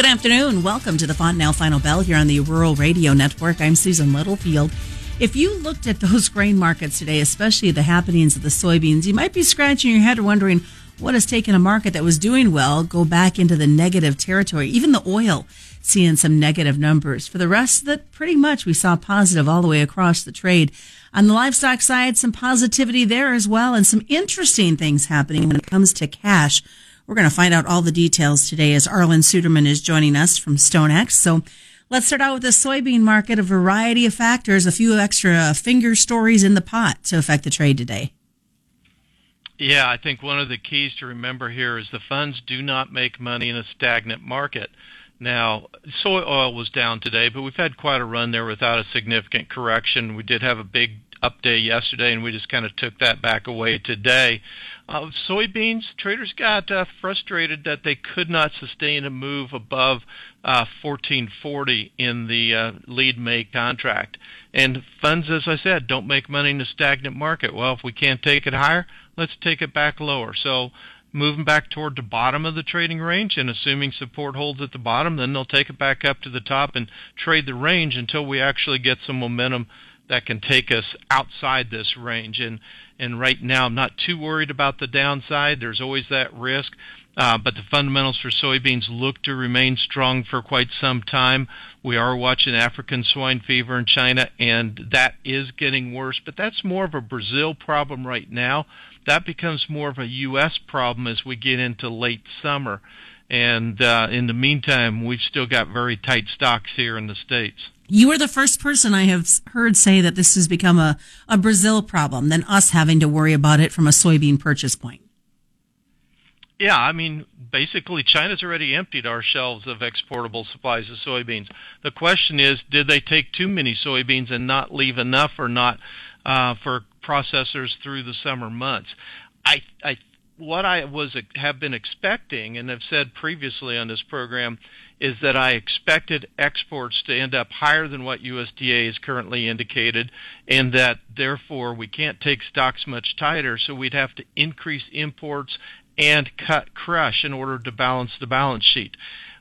Good afternoon. Welcome to the Fontenelle Final Bell here on the Rural Radio Network. I'm Susan Littlefield. If you looked at those grain markets today, especially the happenings of the soybeans, you might be scratching your head wondering what has taken a market that was doing well go back into the negative territory. Even the oil seeing some negative numbers. For the rest that pretty much we saw positive all the way across the trade. On the livestock side, some positivity there as well and some interesting things happening when it comes to cash. We're going to find out all the details today as Arlan Suderman is joining us from StoneX. So let's start out with the soybean market, a variety of factors, a few extra finger stories in the pot to affect the trade today. Yeah, I think one of the keys to remember here is the funds do not make money in a stagnant market. Now, soy oil was down today, but we've had quite a run there without a significant correction. We did have a big up day yesterday, and we just kind of took that back away today. Uh, soybeans, traders got uh, frustrated that they could not sustain a move above uh, 1440 in the uh, lead May contract. And funds, as I said, don't make money in a stagnant market. Well, if we can't take it higher, let's take it back lower. So moving back toward the bottom of the trading range and assuming support holds at the bottom, then they'll take it back up to the top and trade the range until we actually get some momentum that can take us outside this range. And and right now, I'm not too worried about the downside. There's always that risk. Uh, but the fundamentals for soybeans look to remain strong for quite some time. We are watching African swine fever in China, and that is getting worse. But that's more of a Brazil problem right now. That becomes more of a U.S. problem as we get into late summer. And uh, in the meantime, we've still got very tight stocks here in the States. You are the first person I have heard say that this has become a, a Brazil problem than us having to worry about it from a soybean purchase point. Yeah, I mean, basically, China's already emptied our shelves of exportable supplies of soybeans. The question is, did they take too many soybeans and not leave enough, or not uh, for processors through the summer months? I, I, what I was have been expecting, and have said previously on this program, is that I expected exports to end up higher than what USDA is currently indicated, and that therefore we can't take stocks much tighter, so we'd have to increase imports and cut crush in order to balance the balance sheet.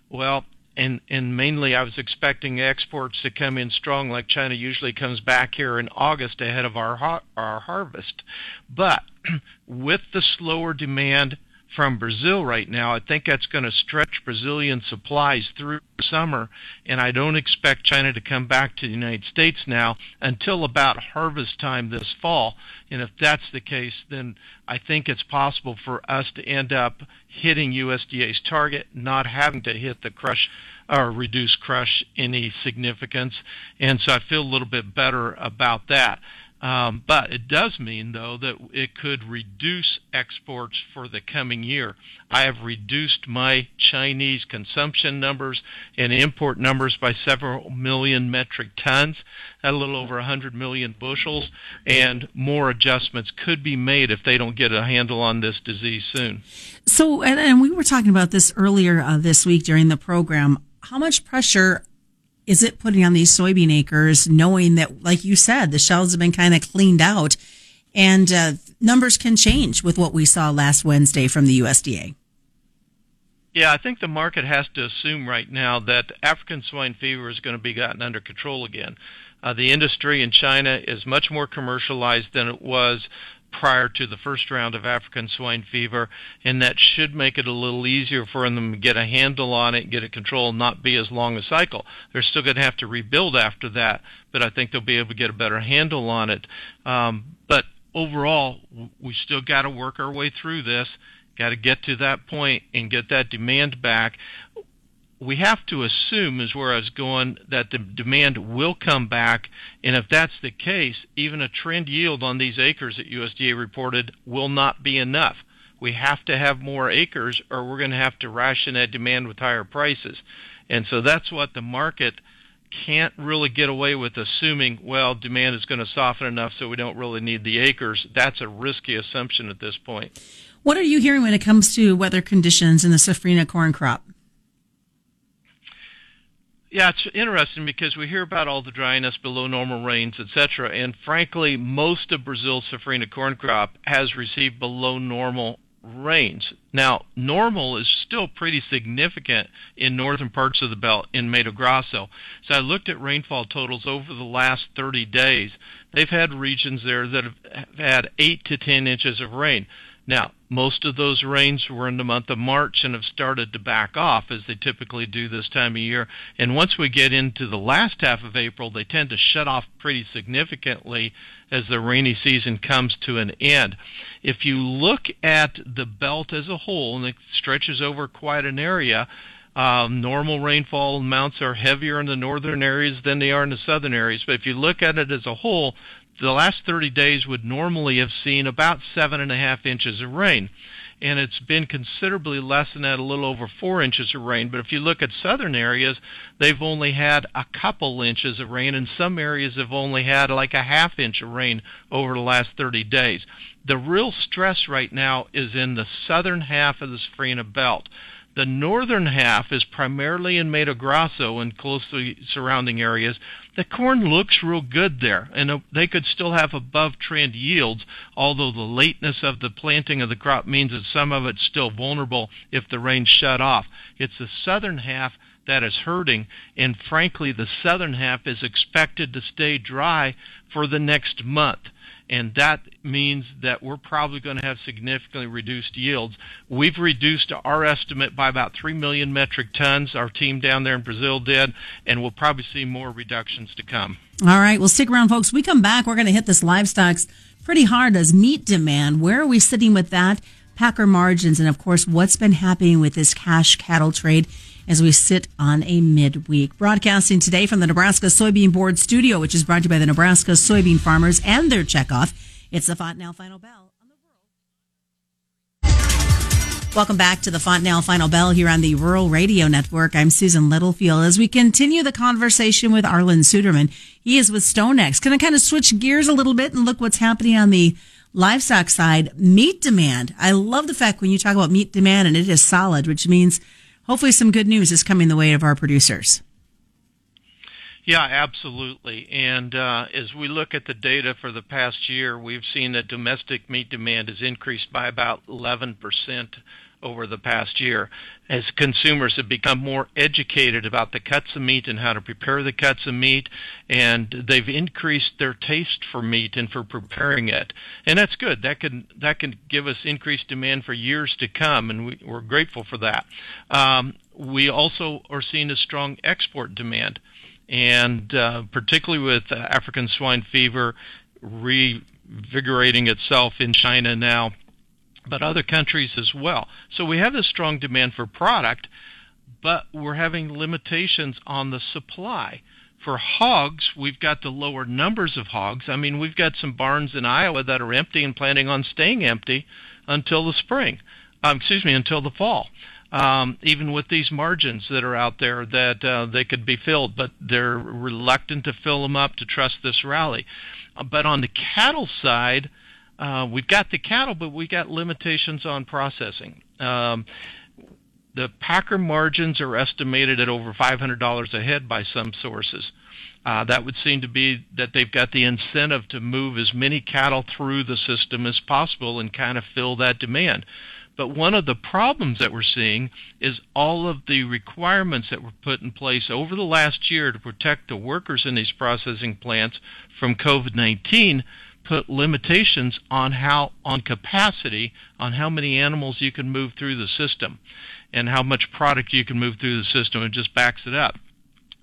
Well, and and mainly I was expecting exports to come in strong, like China usually comes back here in August ahead of our our harvest. But with the slower demand from Brazil right now. I think that's going to stretch Brazilian supplies through summer, and I don't expect China to come back to the United States now until about harvest time this fall. And if that's the case, then I think it's possible for us to end up hitting USDA's target, not having to hit the crush or reduce crush any significance. And so I feel a little bit better about that. Um, but it does mean, though, that it could reduce exports for the coming year. I have reduced my Chinese consumption numbers and import numbers by several million metric tons, a little over 100 million bushels, and more adjustments could be made if they don't get a handle on this disease soon. So, and, and we were talking about this earlier uh, this week during the program. How much pressure is it putting on these soybean acres, knowing that, like you said, the shelves have been kind of cleaned out and uh, numbers can change with what we saw last Wednesday from the USDA? Yeah, I think the market has to assume right now that African swine fever is going to be gotten under control again. Uh, the industry in China is much more commercialized than it was prior to the first round of African swine fever, and that should make it a little easier for them to get a handle on it, get it controlled, not be as long a cycle. They're still going to have to rebuild after that, but I think they'll be able to get a better handle on it. Um, but overall, we still got to work our way through this. Got to get to that point and get that demand back we have to assume, is where I was going, that the demand will come back. And if that's the case, even a trend yield on these acres that USDA reported will not be enough. We have to have more acres, or we're going to have to ration that demand with higher prices. And so that's what the market can't really get away with assuming, well, demand is going to soften enough so we don't really need the acres. That's a risky assumption at this point. What are you hearing when it comes to weather conditions in the safrinha corn crop? Yeah, it's interesting because we hear about all the dryness, below normal rains, etc. And frankly, most of Brazil's safrinha corn crop has received below normal rains. Now, normal is still pretty significant in northern parts of the belt in Mato Grosso. So I looked at rainfall totals over the last 30 days. They've had regions there that have had 8 to 10 inches of rain. Now, most of those rains were in the month of March and have started to back off as they typically do this time of year. And once we get into the last half of April, they tend to shut off pretty significantly as the rainy season comes to an end. If you look at the belt as a whole, and it stretches over quite an area, um, normal rainfall amounts are heavier in the northern areas than they are in the southern areas. But if you look at it as a whole, the last 30 days would normally have seen about seven and a half inches of rain. And it's been considerably less than that, a little over four inches of rain. But if you look at southern areas, they've only had a couple inches of rain, and some areas have only had like a half inch of rain over the last 30 days. The real stress right now is in the southern half of the Safrinha belt. The northern half is primarily in Mato Grosso and closely surrounding areas. The corn looks real good there, and uh, they could still have above trend yields, although the lateness of the planting of the crop means that some of it's still vulnerable if the rain shut off. It's the southern half that is hurting, and frankly, the southern half is expected to stay dry for the next month and that means that we're probably going to have significantly reduced yields. We've reduced our estimate by about 3 million metric tons. Our team down there in Brazil did, and we'll probably see more reductions to come. All right, well, stick around, folks. we come back, we're going to hit this livestock pretty hard as meat demand. Where are we sitting with that? Packer margins, and of course, what's been happening with this cash cattle trade as we sit on a midweek. Broadcasting today from the Nebraska Soybean Board studio, which is brought to you by the Nebraska soybean farmers and their checkoff. It's the Fontenelle Final Bell. Welcome back to the Fontenelle Final Bell here on the Rural Radio Network. I'm Susan Littlefield. As we continue the conversation with Arlan Suderman, he is with StoneX. Can I kind of switch gears a little bit and look what's happening on the livestock side. Meat demand. I love the fact when you talk about meat demand and it is solid, which means hopefully some good news is coming the way of our producers. Yeah, absolutely. And uh, as we look at the data for the past year, we've seen that domestic meat demand has increased by about 11% over the past year as consumers have become more educated about the cuts of meat and how to prepare the cuts of meat and they've increased their taste for meat and for preparing it. And that's good. That can that can give us increased demand for years to come and we, are grateful for that. Um, we also are seeing a strong export demand and uh, particularly with uh, African swine fever revigorating itself in China now but other countries as well. So we have this strong demand for product, but we're having limitations on the supply. For hogs, we've got the lower numbers of hogs. I mean, we've got some barns in Iowa that are empty and planning on staying empty until the spring. Um, excuse me, until the fall. Um, even with these margins that are out there that uh, they could be filled, but they're reluctant to fill them up to trust this rally. But on the cattle side, uh, we've got the cattle, but we got limitations on processing. Um, the packer margins are estimated at over $500 a head by some sources. Uh, that would seem to be that they've got the incentive to move as many cattle through the system as possible and kind of fill that demand. But one of the problems that we're seeing is all of the requirements that were put in place over the last year to protect the workers in these processing plants from COVID 19 put limitations on how on capacity on how many animals you can move through the system and how much product you can move through the system it just backs it up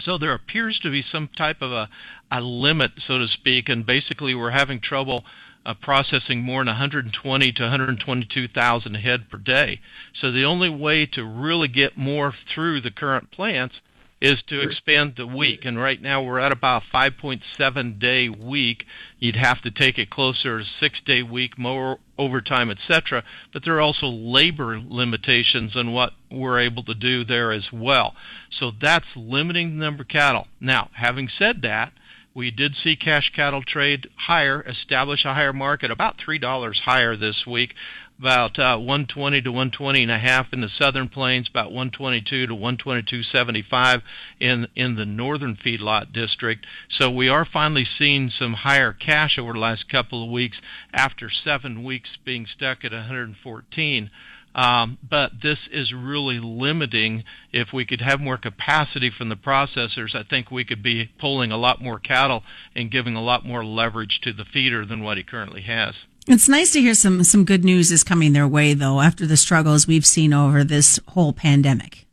so there appears to be some type of a, a limit so to speak and basically we're having trouble uh, processing more than 120 to 122,000 head per day. So the only way to really get more through the current plants is to expand the week. And right now we're at about 5.7 day week. You'd have to take it closer to six day week, more overtime, etc. But there are also labor limitations on what we're able to do there as well. So that's limiting the number of cattle. Now, having said that, We did see cash cattle trade higher, establish a higher market, about three dollars higher this week about uh, 120 to 120 and a half in the southern plains, about 122 to 122.75 in in the northern feedlot district. So we are finally seeing some higher cash over the last couple of weeks after seven weeks being stuck at 114. Um, but this is really limiting. If we could have more capacity from the processors, I think we could be pulling a lot more cattle and giving a lot more leverage to the feeder than what he currently has. It's nice to hear some some good news is coming their way though after the struggles we've seen over this whole pandemic.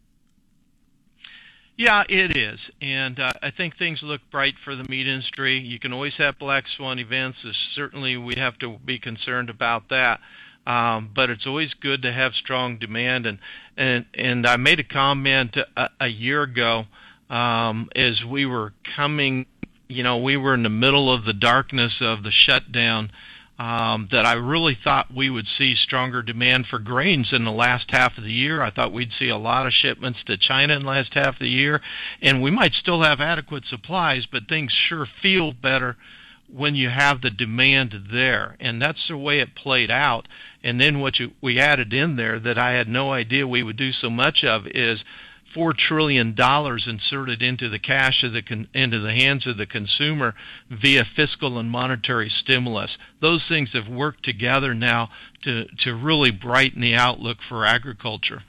Yeah, it is, and uh, I think things look bright for the meat industry. You can always have black swan events. certainly, we have to be concerned about that. Um, but it's always good to have strong demand, and and and I made a comment a, a year ago um, as we were coming. You know, we were in the middle of the darkness of the shutdown um, that I really thought we would see stronger demand for grains in the last half of the year. I thought we'd see a lot of shipments to China in the last half of the year, and we might still have adequate supplies, but things sure feel better when you have the demand there. And that's the way it played out. And then what you, we added in there that I had no idea we would do so much of is four trillion dollars inserted into the cash of the con- into the hands of the consumer via fiscal and monetary stimulus. Those things have worked together now to to really brighten the outlook for agriculture.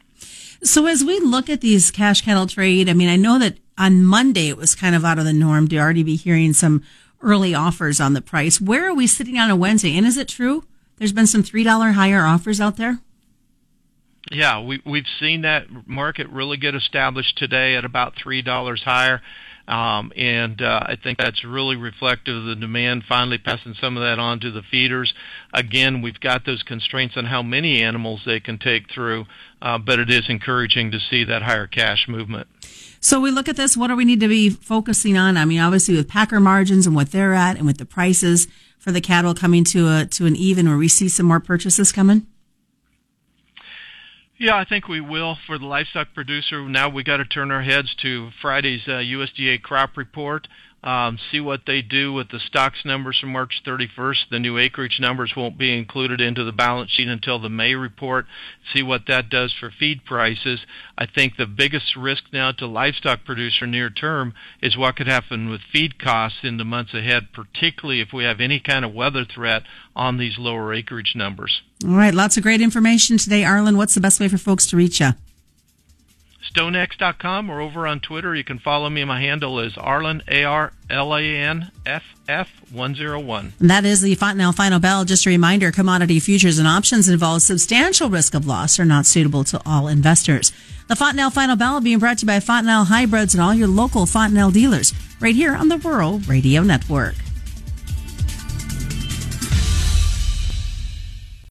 So as we look at these cash cattle trade, I mean, I know that on Monday it was kind of out of the norm to already be hearing some early offers on the price. Where are we sitting on a Wednesday? And is it true? There's been some three dollar higher offers out there. Yeah, we we've seen that market really get established today at about three dollars higher. Um, and uh, I think that's really reflective of the demand finally passing some of that on to the feeders. Again, we've got those constraints on how many animals they can take through, uh, but it is encouraging to see that higher cash movement. So we look at this. What do we need to be focusing on? I mean, obviously with packer margins and what they're at, and with the prices for the cattle coming to a to an even, where we see some more purchases coming. Yeah, I think we will for the livestock producer. Now we got to turn our heads to Friday's uh, USDA crop report um, see what they do with the stocks numbers from March 31st. The new acreage numbers won't be included into the balance sheet until the May report. See what that does for feed prices. I think the biggest risk now to livestock producer near term is what could happen with feed costs in the months ahead, particularly if we have any kind of weather threat on these lower acreage numbers. All right, lots of great information today, Arlan. What's the best way for folks to reach you? stonex.com or over on Twitter. You can follow me. My handle is Arlan, A R L A N F F 101. That is the Fontenelle Final Bell. Just a reminder commodity futures and options involve substantial risk of loss, are not suitable to all investors. The Fontenelle Final Bell being brought to you by Fontenelle Hybrids and all your local Fontenelle dealers right here on the Rural Radio Network.